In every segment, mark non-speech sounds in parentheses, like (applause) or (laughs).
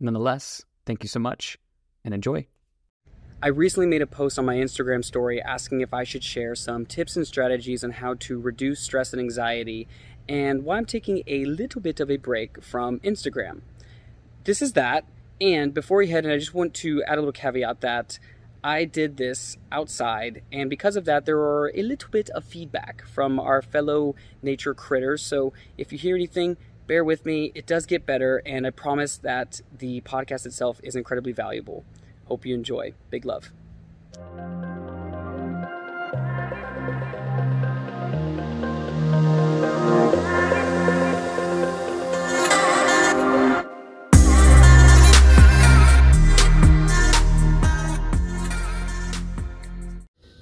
Nonetheless, thank you so much and enjoy. I recently made a post on my Instagram story asking if I should share some tips and strategies on how to reduce stress and anxiety and why I'm taking a little bit of a break from Instagram. This is that. And before we head in, I just want to add a little caveat that I did this outside, and because of that, there are a little bit of feedback from our fellow nature critters. So if you hear anything, bear with me. It does get better, and I promise that the podcast itself is incredibly valuable. Hope you enjoy. Big love.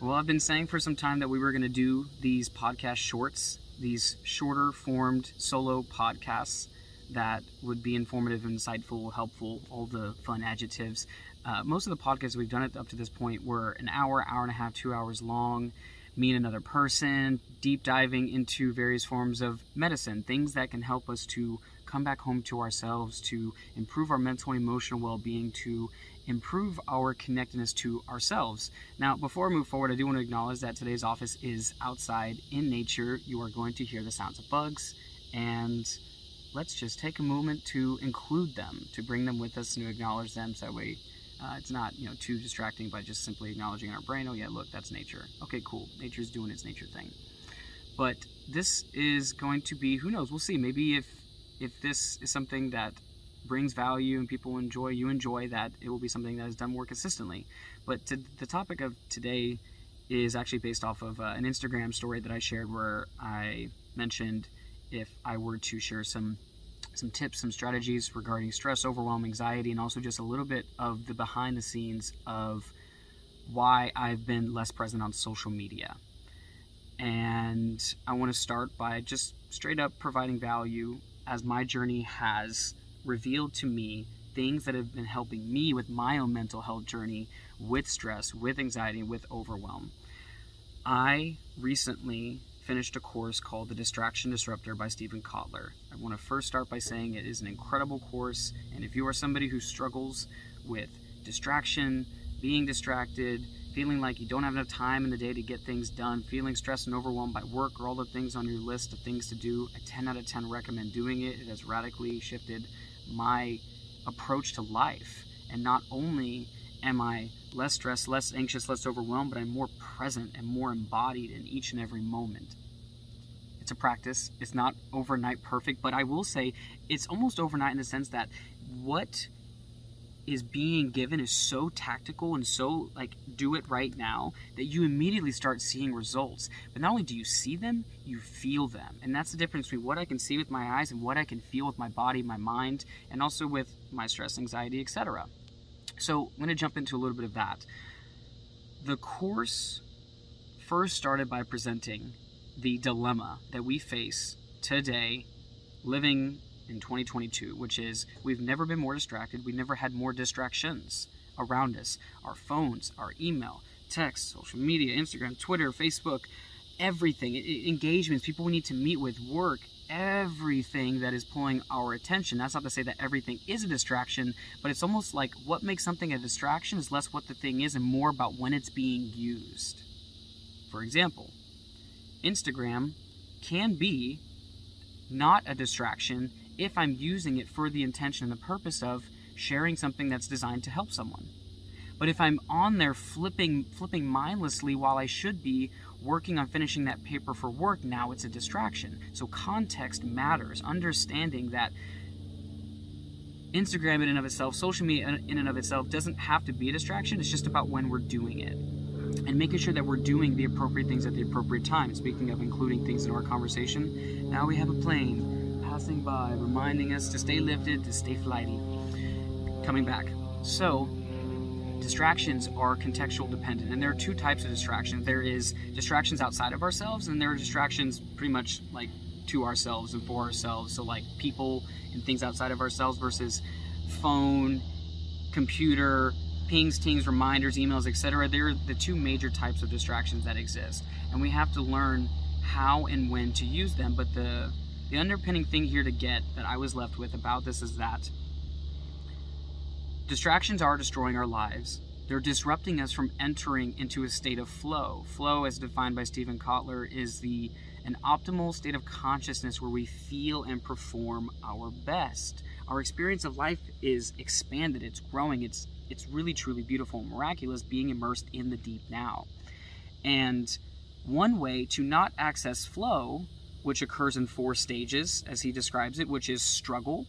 Well, I've been saying for some time that we were going to do these podcast shorts, these shorter formed solo podcasts that would be informative, insightful, helpful, all the fun adjectives. Uh, most of the podcasts we've done up to this point were an hour, hour and a half, two hours long. Me and another person, deep diving into various forms of medicine, things that can help us to come back home to ourselves, to improve our mental and emotional well being, to improve our connectedness to ourselves. Now, before I move forward, I do want to acknowledge that today's office is outside in nature. You are going to hear the sounds of bugs, and let's just take a moment to include them, to bring them with us and to acknowledge them so that way uh, it's not you know too distracting by just simply acknowledging in our brain, oh yeah, look, that's nature. Okay, cool. Nature's doing its nature thing. But this is going to be, who knows, we'll see. Maybe if if this is something that brings value and people enjoy, you enjoy that, it will be something that is done more consistently. But to, the topic of today is actually based off of uh, an Instagram story that I shared where I mentioned if I were to share some some tips, some strategies regarding stress, overwhelm, anxiety, and also just a little bit of the behind the scenes of why I've been less present on social media. And I want to start by just straight up providing value as my journey has revealed to me things that have been helping me with my own mental health journey with stress, with anxiety, with overwhelm. I recently finished a course called The Distraction Disruptor by Steven Kotler. I want to first start by saying it is an incredible course, and if you are somebody who struggles with distraction, being distracted, feeling like you don't have enough time in the day to get things done, feeling stressed and overwhelmed by work or all the things on your list of things to do, a 10 out of 10 recommend doing it. It has radically shifted my approach to life. And not only am I less stressed, less anxious, less overwhelmed, but I'm more present and more embodied in each and every moment. It's a practice. It's not overnight perfect, but I will say it's almost overnight in the sense that what is being given is so tactical and so like do it right now that you immediately start seeing results. But not only do you see them, you feel them. And that's the difference between what I can see with my eyes and what I can feel with my body, my mind, and also with my stress, anxiety, etc. So I'm going to jump into a little bit of that. The course first started by presenting the dilemma that we face today living in 2022, which is we've never been more distracted, we've never had more distractions around us. Our phones, our email, text, social media, Instagram, Twitter, Facebook, everything, engagements, people we need to meet with, work, everything that is pulling our attention. That's not to say that everything is a distraction, but it's almost like what makes something a distraction is less what the thing is and more about when it's being used. For example, Instagram can be not a distraction if I'm using it for the intention and the purpose of sharing something that's designed to help someone. But if I'm on there flipping flipping mindlessly while I should be working on finishing that paper for work, now it's a distraction. So context matters. Understanding that Instagram in and of itself, social media in and of itself doesn't have to be a distraction. It's just about when we're doing it. And making sure that we're doing the appropriate things at the appropriate time. Speaking of including things in our conversation, now we have a plane passing by, reminding us to stay lifted, to stay flighty. Coming back. So, distractions are contextual dependent, and there are two types of distractions. There is distractions outside of ourselves, and there are distractions pretty much like to ourselves and for ourselves. So, like people and things outside of ourselves versus phone, computer, pings, tings, reminders, emails, etc. They're the two major types of distractions that exist, and we have to learn how and when to use them. But the the underpinning thing here to get that I was left with about this is that distractions are destroying our lives. They're disrupting us from entering into a state of flow. Flow, as defined by Steven Kotler, is the an optimal state of consciousness where we feel and perform our best. Our experience of life is expanded, it's growing, it's it's really truly beautiful and miraculous being immersed in the deep now. And one way to not access flow, which occurs in four stages as he describes it, which is struggle,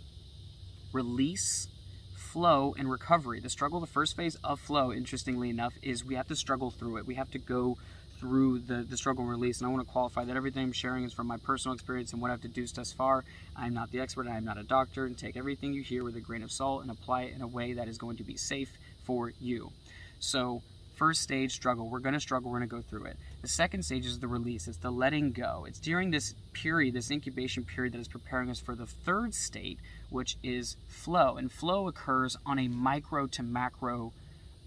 release, flow, and recovery. The struggle, the first phase of flow, interestingly enough, is we have to struggle through it. We have to go through the, the struggle and release. And I want to qualify that everything I'm sharing is from my personal experience and what I've deduced thus far. I'm not the expert, I am not a doctor, and take everything you hear with a grain of salt and apply it in a way that is going to be safe for you. So, first stage struggle, we're going to struggle, we're going to go through it. The second stage is the release, it's the letting go. It's during this period, this incubation period, that is preparing us for the third state, which is flow. And flow occurs on a micro to macro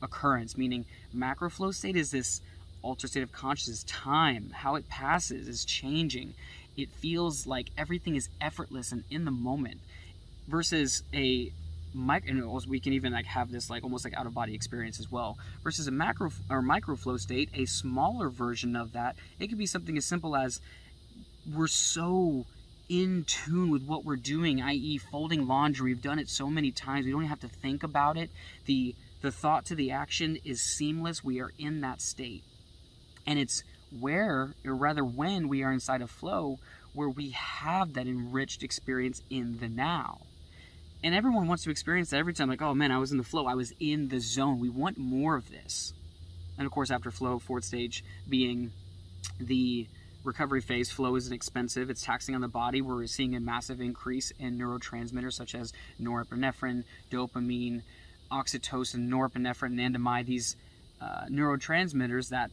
occurrence, meaning macro flow state is this altered state of consciousness, time, how it passes is changing. It feels like everything is effortless and in the moment. Versus a micro, we can even like have this like almost like out of body experience as well. Versus a macro or micro flow state, a smaller version of that, it could be something as simple as we're so in tune with what we're doing, i.e., folding laundry. We've done it so many times, we don't even have to think about it. The the thought to the action is seamless. We are in that state. And it's where, or rather when, we are inside of flow where we have that enriched experience in the now. And everyone wants to experience that every time, like, oh man, I was in the flow, I was in the zone. We want more of this. And of course, after flow, fourth stage being the recovery phase, flow isn't expensive, it's taxing on the body. We're seeing a massive increase in neurotransmitters such as norepinephrine, dopamine, oxytocin, norepinephrine, anandamide, these uh, neurotransmitters that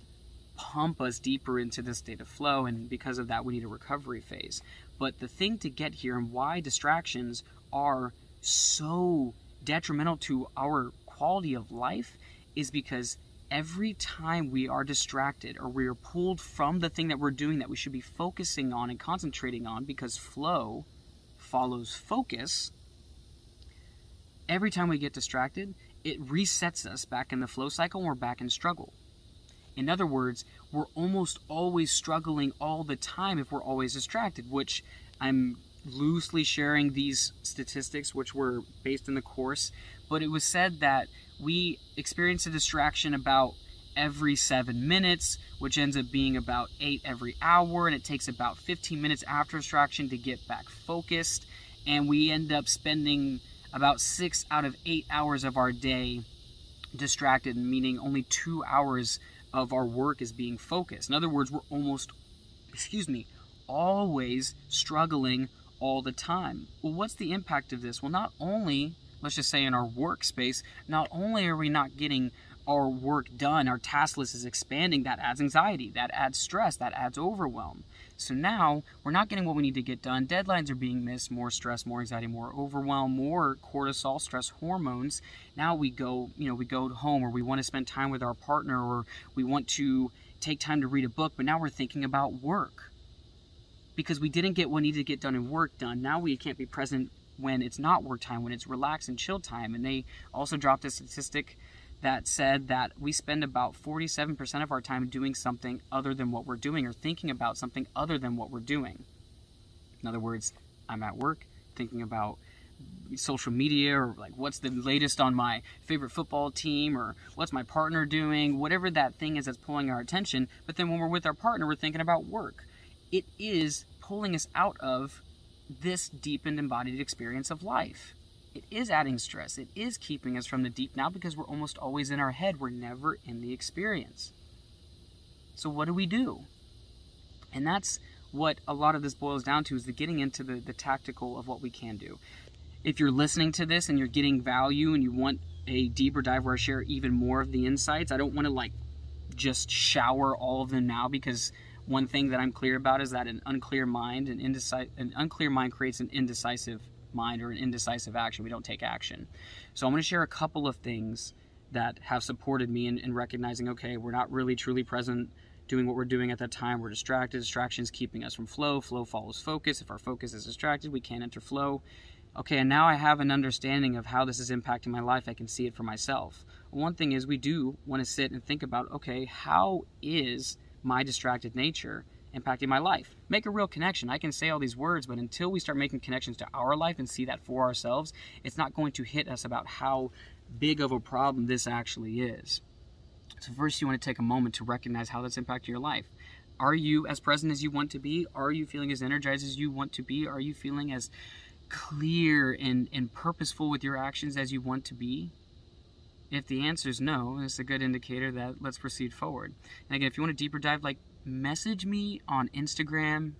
pump us deeper into the state of flow, and because of that, we need a recovery phase. But the thing to get here and why distractions are so detrimental to our quality of life is because every time we are distracted or we are pulled from the thing that we're doing that we should be focusing on and concentrating on because flow follows focus, every time we get distracted, it resets us back in the flow cycle and we're back in struggle. In other words, we're almost always struggling all the time if we're always distracted, which I'm loosely sharing these statistics, which were based in the course, but it was said that we experience a distraction about every seven minutes, which ends up being about eight every hour, and it takes about 15 minutes after distraction to get back focused. And we end up spending about six out of eight hours of our day distracted, meaning only two hours of our work is being focused. In other words, we're almost, excuse me, always struggling all the time. Well, what's the impact of this? Well, not only, let's just say in our workspace, not only are we not getting our work done, our task list is expanding, that adds anxiety, that adds stress, that adds overwhelm. So now we're not getting what we need to get done. Deadlines are being missed, more stress, more anxiety, more overwhelm, more cortisol, stress hormones. Now we go, you know, we go home or we want to spend time with our partner or we want to take time to read a book, but now we're thinking about work. Because we didn't get what needed to get done and work done. Now we can't be present when it's not work time, when it's relax and chill time. And they also dropped a statistic that said that we spend about 47% of our time doing something other than what we're doing or thinking about something other than what we're doing. In other words, I'm at work thinking about social media or like what's the latest on my favorite football team or what's my partner doing, whatever that thing is that's pulling our attention. But then when we're with our partner, we're thinking about work. It is pulling us out of this deepened embodied experience of life it is adding stress. It is keeping us from the deep now because we're almost always in our head. We're never in the experience. So, what do we do? And that's what a lot of this boils down to is the getting into the, the tactical of what we can do. If you're listening to this and you're getting value and you want a deeper dive where I share even more of the insights, I don't want to like just shower all of them now because one thing that I'm clear about is that an unclear mind, an, indecisive, an unclear mind creates an indecisive mind or an indecisive action. We don't take action. So I'm going to share a couple of things that have supported me in, in recognizing, okay, we're not really truly present doing what we're doing at that time. We're distracted. Distraction is keeping us from flow. Flow follows focus. If our focus is distracted, we can't enter flow. Okay, and now I have an understanding of how this is impacting my life. I can see it for myself. One thing is, we do want to sit and think about okay, how is my distracted nature impacting my life? Make a real connection. I can say all these words, but until we start making connections to our life and see that for ourselves, it's not going to hit us about how big of a problem this actually is. So, first, you want to take a moment to recognize how that's impacting your life. Are you as present as you want to be? Are you feeling as energized as you want to be? Are you feeling as clear and, and purposeful with your actions as you want to be? If the answer is no, it's a good indicator that let's proceed forward. And again, if you want a deeper dive, like message me on Instagram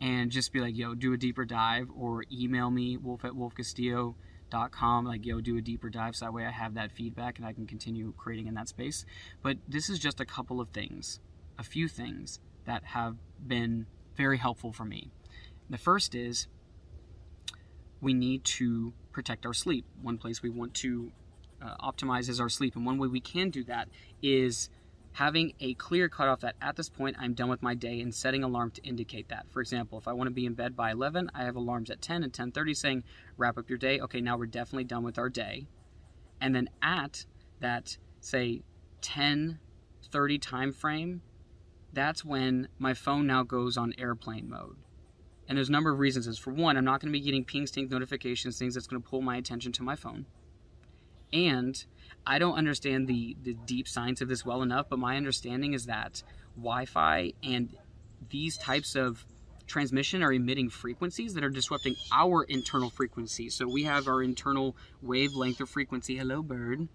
and just be like, yo, do a deeper dive, or email me, wolf at wolfcastillo.com, like, yo, do a deeper dive. So that way I have that feedback and I can continue creating in that space. But this is just a couple of things, a few things that have been very helpful for me. The first is we need to protect our sleep. One place we want to uh, optimize is our sleep. And one way we can do that is having a clear cutoff that at this point I'm done with my day and setting alarm to indicate that. For example, if I want to be in bed by 11, I have alarms at 10 and 10:30 saying wrap up your day. Okay, now we're definitely done with our day. And then at that say 10:30 time frame, that's when my phone now goes on airplane mode. And there's a number of reasons. Is for one, I'm not going to be getting ping, stink notifications, things that's going to pull my attention to my phone. And I don't understand the, the deep science of this well enough, but my understanding is that Wi Fi and these types of transmission are emitting frequencies that are disrupting our internal frequency. So we have our internal wavelength of frequency, hello bird,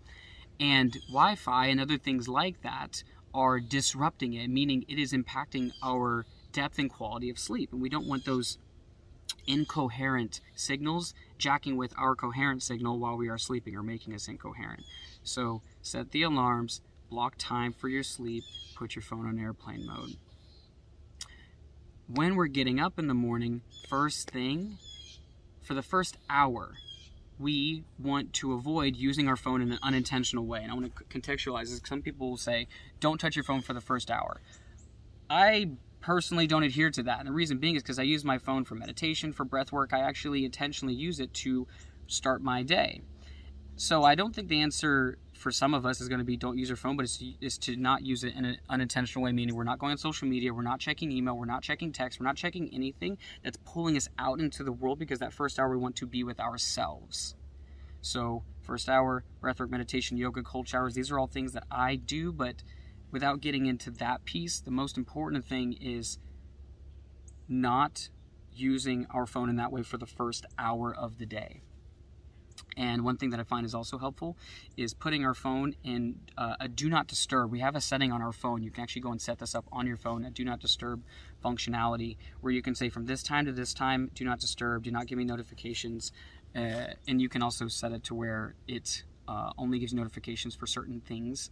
and Wi Fi and other things like that are disrupting it, meaning it is impacting our depth and quality of sleep. And we don't want those incoherent signals jacking with our coherent signal while we are sleeping or making us incoherent. So set the alarms, block time for your sleep, put your phone on airplane mode. When we're getting up in the morning, first thing, for the first hour, we want to avoid using our phone in an unintentional way. And I want to contextualize this. Some people will say, don't touch your phone for the first hour. I personally don't adhere to that. And the reason being is because I use my phone for meditation, for breath work. I actually intentionally use it to start my day. So I don't think the answer for some of us is going to be don't use your phone, but it's, it's to not use it in an unintentional way, meaning we're not going on social media, we're not checking email, we're not checking text, we're not checking anything that's pulling us out into the world because that first hour we want to be with ourselves. So, first hour, breathwork, meditation, yoga, cold showers, these are all things that I do, but without getting into that piece, the most important thing is not using our phone in that way for the first hour of the day. And one thing that I find is also helpful is putting our phone in uh, a do not disturb. We have a setting on our phone. You can actually go and set this up on your phone, a do not disturb functionality, where you can say from this time to this time, do not disturb, do not give me notifications. Uh, and you can also set it to where it uh, only gives notifications for certain things.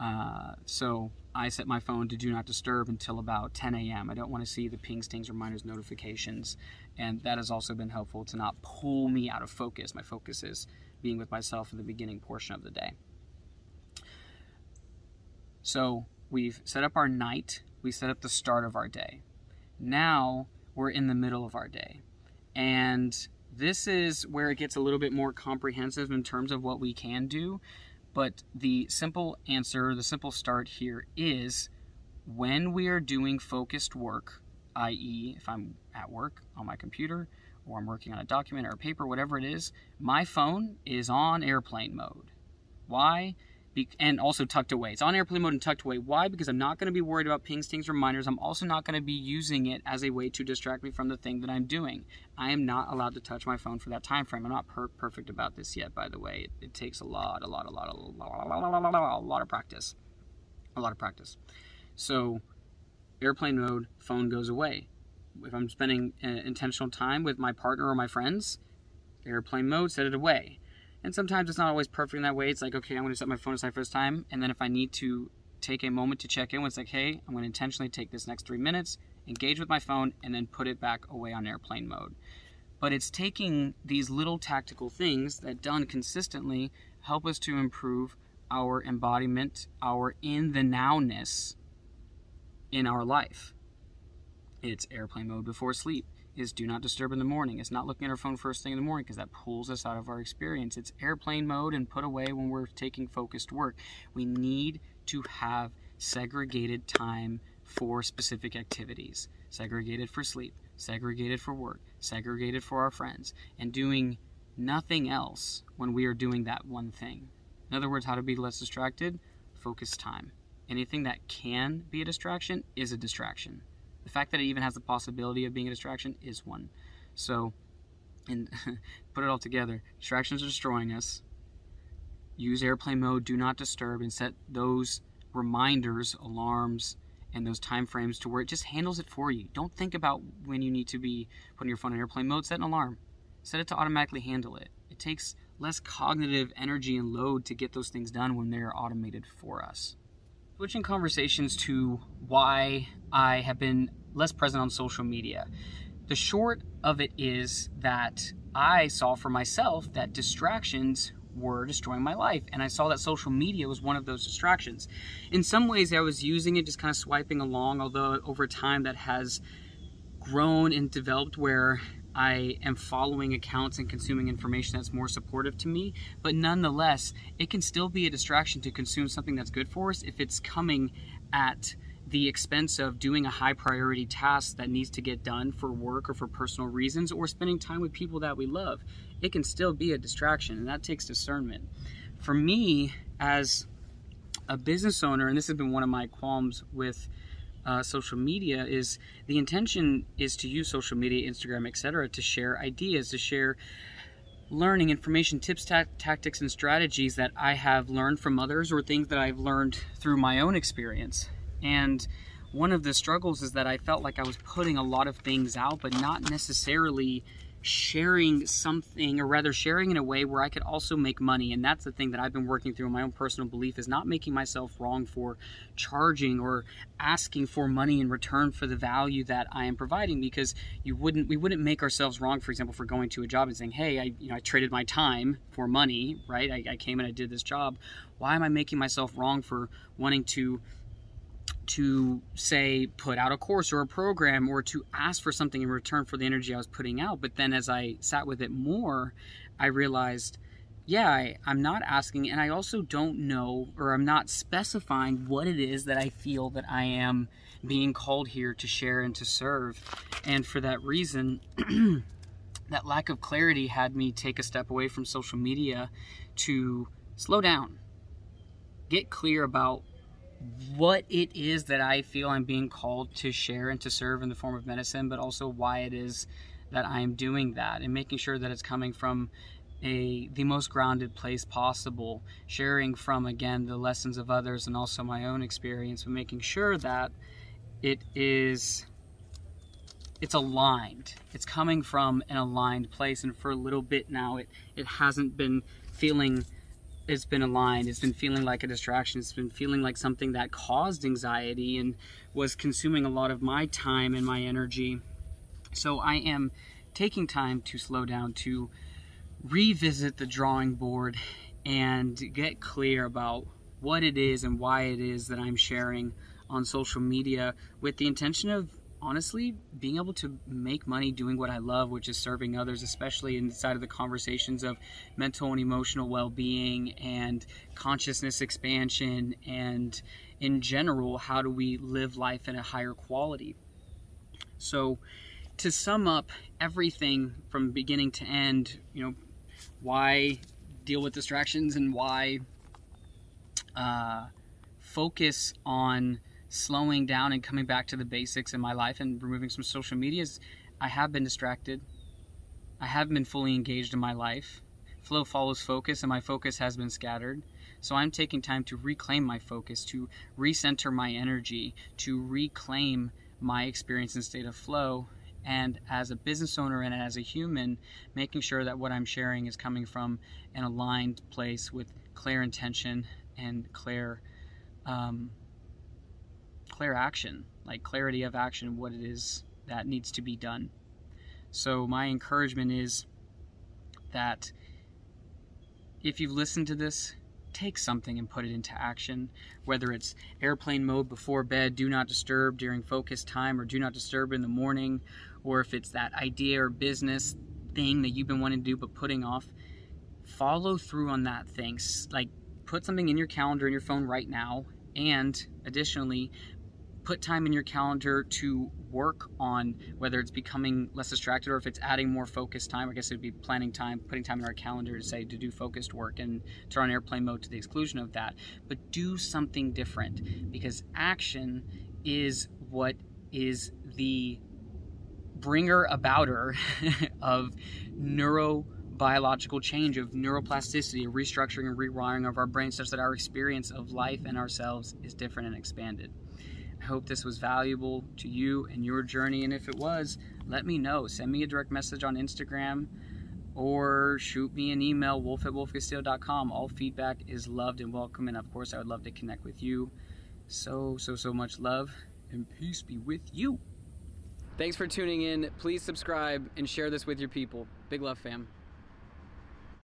Uh, so I set my phone to do not disturb until about 10 a.m. I don't want to see the ping, stings, reminders, notifications, and that has also been helpful to not pull me out of focus. My focus is being with myself in the beginning portion of the day. So we've set up our night, we set up the start of our day. Now we're in the middle of our day. And this is where it gets a little bit more comprehensive in terms of what we can do. But the simple answer, the simple start here is when we are doing focused work, i.e., if I'm at work on my computer or I'm working on a document or a paper, whatever it is, my phone is on airplane mode. Why? Be- and also tucked away. It's on airplane mode and tucked away. Why? Because I'm not going to be worried about pings, stings, reminders. I'm also not going to be using it as a way to distract me from the thing that I'm doing. I am not allowed to touch my phone for that time frame. I'm not per- perfect about this yet, by the way. It, it takes a lot, a lot, a lot, a lot, a lot, a lot of practice. A lot of practice. So, airplane mode, phone goes away. if I'm spending uh, intentional time with my partner or my friends, airplane mode, set it away. And sometimes it's not always perfect in that way. It's like, okay, I'm going to set my phone aside for this time. And then if I need to take a moment to check in, it's like, hey, I'm going to intentionally take this next three minutes, engage with my phone, and then put it back away on airplane mode. But it's taking these little tactical things that done consistently help us to improve our embodiment, our in the nowness in our life. It's airplane mode before sleep. Is do not disturb in the morning. It's not looking at our phone first thing in the morning because that pulls us out of our experience. It's airplane mode and put away when we're taking focused work. We need to have segregated time for specific activities, segregated for sleep, segregated for work, segregated for our friends, and doing nothing else when we are doing that one thing. In other words, how to be less distracted? Focus time. Anything that can be a distraction is a distraction. The fact that it even has the possibility of being a distraction is one. So, and (laughs) put it all together distractions are destroying us. Use airplane mode, do not disturb, and set those reminders, alarms, and those time frames to where it just handles it for you. Don't think about when you need to be putting your phone in airplane mode. Set an alarm. Set it to automatically handle it. It takes less cognitive energy and load to get those things done when they're automated for us. Switching conversations to why I have been less present on social media. The short of it is that I saw for myself that distractions were destroying my life. And I saw that social media was one of those distractions. In some ways, I was using it just kind of swiping along, although over time that has grown and developed where I am following accounts and consuming information that's more supportive to me. But nonetheless, it can still be a distraction to consume something that's good for us if it's coming at the expense of doing a high priority task that needs to get done for work or for personal reasons or spending time with people that we love. It can still be a distraction, and that takes discernment. For me, as a business owner, and this has been one of my qualms with uh, social media is the intention is to use social media instagram etc to share ideas to share learning information tips ta- tactics and strategies that i have learned from others or things that i've learned through my own experience. And one of the struggles is that i felt like i was putting a lot of things out but not necessarily sharing something or rather sharing in a way where I could also make money. And that's the thing that I've been working through my own personal belief is not making myself wrong for charging or asking for money in return for the value that I am providing because you wouldn't we wouldn't make ourselves wrong for example for going to a job and saying hey I you know I traded my time for money right? I, I came and I did this job. Why am I making myself wrong for wanting to to say put out a course or a program or to ask for something in return for the energy I was putting out. But then as I sat with it more, I realized, yeah, I, am not asking, and I also don't know or I'm not specifying what it is that I feel that I am being called here to share and to serve. And for that reason, (clears throat) that lack of clarity had me take a step away from social media to slow down, get clear about what it is that I feel I'm being called to share and to serve in the form of medicine, but also why it is that I am doing that and making sure that it's coming from a the most grounded place possible, sharing from again the lessons of others and also my own experience, but making sure that it is it's aligned. It's coming from an aligned place and for a little bit now it it hasn't been feeling it's been aligned. It's been feeling like a distraction. It's been feeling like something that caused anxiety and was consuming a lot of my time and my energy. So I am taking time to slow down, to revisit the drawing board and get clear about what it is and why it is that I'm sharing on social media with the intention of honestly, being able to make money doing what I love, which is serving others, especially inside of the conversations of mental and emotional well being and consciousness expansion, and in general, how do we live life in a higher quality. So, to sum up everything from beginning to end, you know, why deal with distractions and why uh, focus on slowing down and coming back to the basics in my life and removing some social medias, I have been distracted. I have been fully engaged in my life. Flow follows focus, and my focus has been scattered. So I'm taking time to reclaim my focus, to recenter my energy, to reclaim my experience in state of flow, And as a business owner and as a human, making sure that what I'm sharing is coming from an aligned place with clear intention and clear, um, clear action, like clarity of action, what it is that needs to be done. So my encouragement is that if you've listened to this, take something and put it into action, whether it's airplane mode before bed, do not disturb during focus time, or do not disturb in the morning, or if it's that idea or business thing that you've been wanting to do but putting off, follow through on that thing. Like, put something in your calendar in your phone right now, and additionally, put time in your calendar to work on whether it's becoming less distracted or if it's adding more focused time. I guess it would be planning time, putting time in our calendar to say to do focused work and turn on airplane mode to the exclusion of that. But do something different because action is what is the bringer abouter (laughs) of neurobiological change, of neuroplasticity, restructuring and rewiring of our brain such that our experience of life and ourselves is different and expanded. I hope this was valuable to you and your journey. And if it was, let me know. Send me a direct message on Instagram or shoot me an email, wolf at wolfcastillo.com. All feedback is loved and welcome. And of course, I would love to connect with you. So, so, so much love and peace be with you. Thanks for tuning in. Please subscribe and share this with your people. Big love, fam.